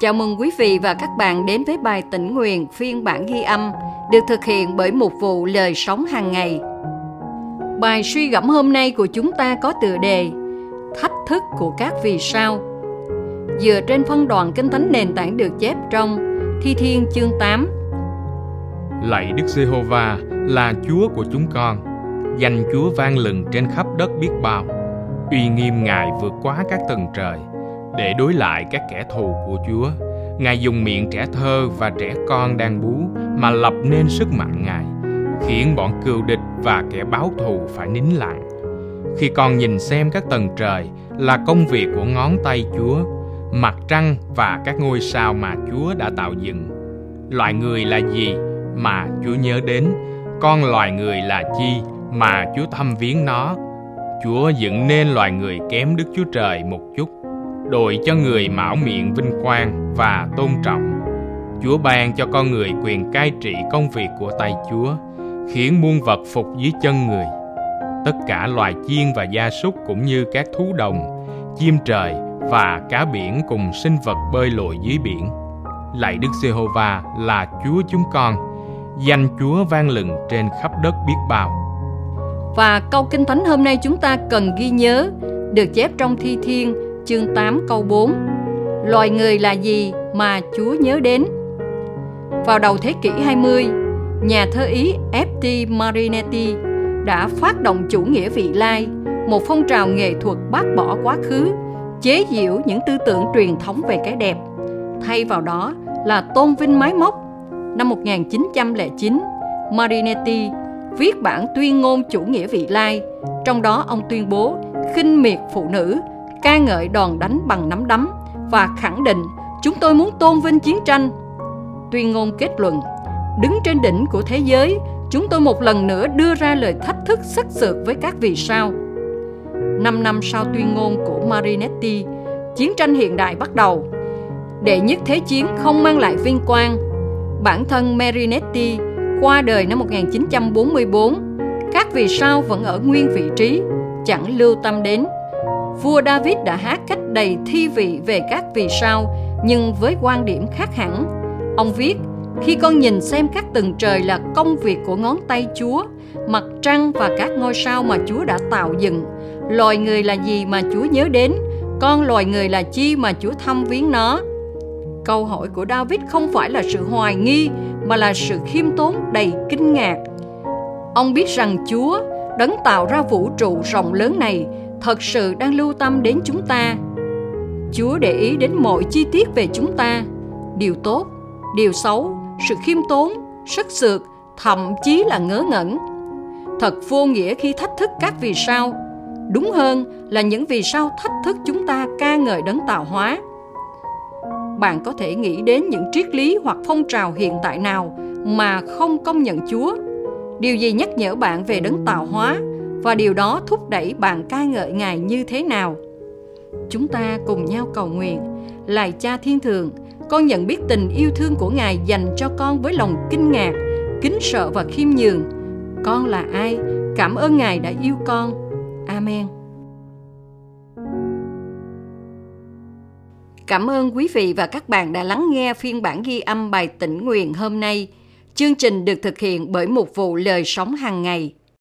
Chào mừng quý vị và các bạn đến với bài tĩnh nguyện phiên bản ghi âm được thực hiện bởi một vụ lời sống hàng ngày. Bài suy gẫm hôm nay của chúng ta có tựa đề Thách thức của các vì sao. Dựa trên phân đoạn kinh thánh nền tảng được chép trong Thi Thiên chương 8. Lạy Đức Giê-hô-va là Chúa của chúng con, danh Chúa vang lừng trên khắp đất biết bao. Uy nghiêm Ngài vượt quá các tầng trời để đối lại các kẻ thù của Chúa. Ngài dùng miệng trẻ thơ và trẻ con đang bú mà lập nên sức mạnh Ngài, khiến bọn cừu địch và kẻ báo thù phải nín lặng. Khi con nhìn xem các tầng trời là công việc của ngón tay Chúa, mặt trăng và các ngôi sao mà Chúa đã tạo dựng. Loài người là gì mà Chúa nhớ đến? Con loài người là chi mà Chúa thăm viếng nó? Chúa dựng nên loài người kém Đức Chúa Trời một chút đội cho người mão miệng vinh quang và tôn trọng. Chúa ban cho con người quyền cai trị công việc của tay Chúa, khiến muôn vật phục dưới chân người. Tất cả loài chiên và gia súc cũng như các thú đồng, chim trời và cá biển cùng sinh vật bơi lội dưới biển. Lạy Đức Giê-hô-va là Chúa chúng con, danh Chúa vang lừng trên khắp đất biết bao. Và câu kinh thánh hôm nay chúng ta cần ghi nhớ được chép trong Thi Thiên chương 8 câu 4 Loài người là gì mà Chúa nhớ đến? Vào đầu thế kỷ 20, nhà thơ Ý F.T. Marinetti đã phát động chủ nghĩa vị lai, một phong trào nghệ thuật bác bỏ quá khứ, chế giễu những tư tưởng truyền thống về cái đẹp. Thay vào đó là tôn vinh máy móc. Năm 1909, Marinetti viết bản tuyên ngôn chủ nghĩa vị lai, trong đó ông tuyên bố khinh miệt phụ nữ ca ngợi đòn đánh bằng nắm đấm và khẳng định chúng tôi muốn tôn vinh chiến tranh. Tuyên ngôn kết luận, đứng trên đỉnh của thế giới, chúng tôi một lần nữa đưa ra lời thách thức sắc sược với các vì sao. Năm năm sau tuyên ngôn của Marinetti, chiến tranh hiện đại bắt đầu. Đệ nhất thế chiến không mang lại vinh quang. Bản thân Marinetti qua đời năm 1944, các vì sao vẫn ở nguyên vị trí, chẳng lưu tâm đến vua David đã hát cách đầy thi vị về các vì sao, nhưng với quan điểm khác hẳn. Ông viết, khi con nhìn xem các tầng trời là công việc của ngón tay Chúa, mặt trăng và các ngôi sao mà Chúa đã tạo dựng, loài người là gì mà Chúa nhớ đến, con loài người là chi mà Chúa thăm viếng nó. Câu hỏi của David không phải là sự hoài nghi mà là sự khiêm tốn đầy kinh ngạc. Ông biết rằng Chúa, đấng tạo ra vũ trụ rộng lớn này, thật sự đang lưu tâm đến chúng ta. Chúa để ý đến mọi chi tiết về chúng ta. Điều tốt, điều xấu, sự khiêm tốn, sức sượt thậm chí là ngớ ngẩn. Thật vô nghĩa khi thách thức các vì sao. Đúng hơn là những vì sao thách thức chúng ta ca ngợi đấng tạo hóa. Bạn có thể nghĩ đến những triết lý hoặc phong trào hiện tại nào mà không công nhận chúa. Điều gì nhắc nhở bạn về đấng tạo hóa? Và điều đó thúc đẩy bạn ca ngợi Ngài như thế nào. Chúng ta cùng nhau cầu nguyện, lạy Cha Thiên Thượng, con nhận biết tình yêu thương của Ngài dành cho con với lòng kinh ngạc, kính sợ và khiêm nhường. Con là ai? Cảm ơn Ngài đã yêu con. Amen. Cảm ơn quý vị và các bạn đã lắng nghe phiên bản ghi âm bài tĩnh nguyện hôm nay. Chương trình được thực hiện bởi một vụ lời sống hàng ngày –